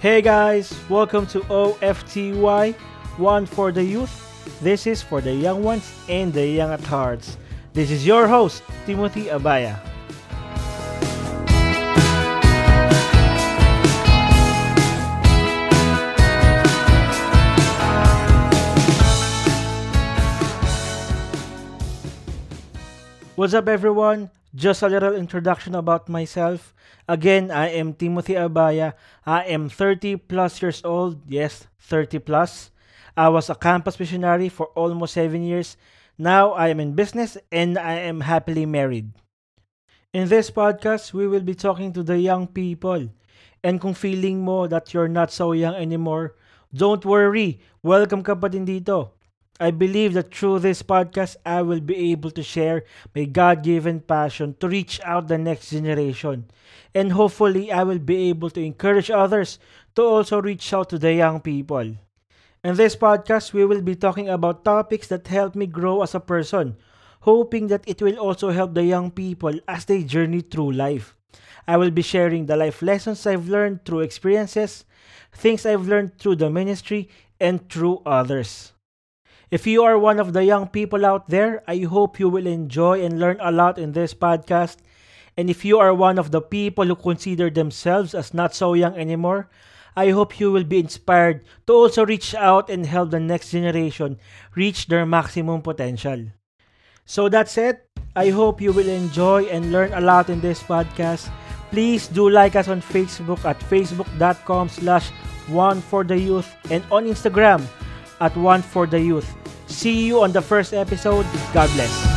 Hey guys, welcome to OFTY, One for the Youth. This is for the young ones and the young at hearts. This is your host, Timothy Abaya. What's up, everyone? Just a little introduction about myself. Again, I am Timothy Abaya. I am 30 plus years old. Yes, 30 plus. I was a campus missionary for almost 7 years. Now I am in business and I am happily married. In this podcast, we will be talking to the young people. And kung feeling mo that you're not so young anymore, don't worry. Welcome ka pa din dito. I believe that through this podcast, I will be able to share my God given passion to reach out the next generation. And hopefully, I will be able to encourage others to also reach out to the young people. In this podcast, we will be talking about topics that help me grow as a person, hoping that it will also help the young people as they journey through life. I will be sharing the life lessons I've learned through experiences, things I've learned through the ministry, and through others. If you are one of the young people out there, I hope you will enjoy and learn a lot in this podcast. And if you are one of the people who consider themselves as not so young anymore, I hope you will be inspired to also reach out and help the next generation reach their maximum potential. So that's it. I hope you will enjoy and learn a lot in this podcast. Please do like us on Facebook at facebook.com slash one for the youth and on Instagram at one for the youth. See you on the first episode. God bless.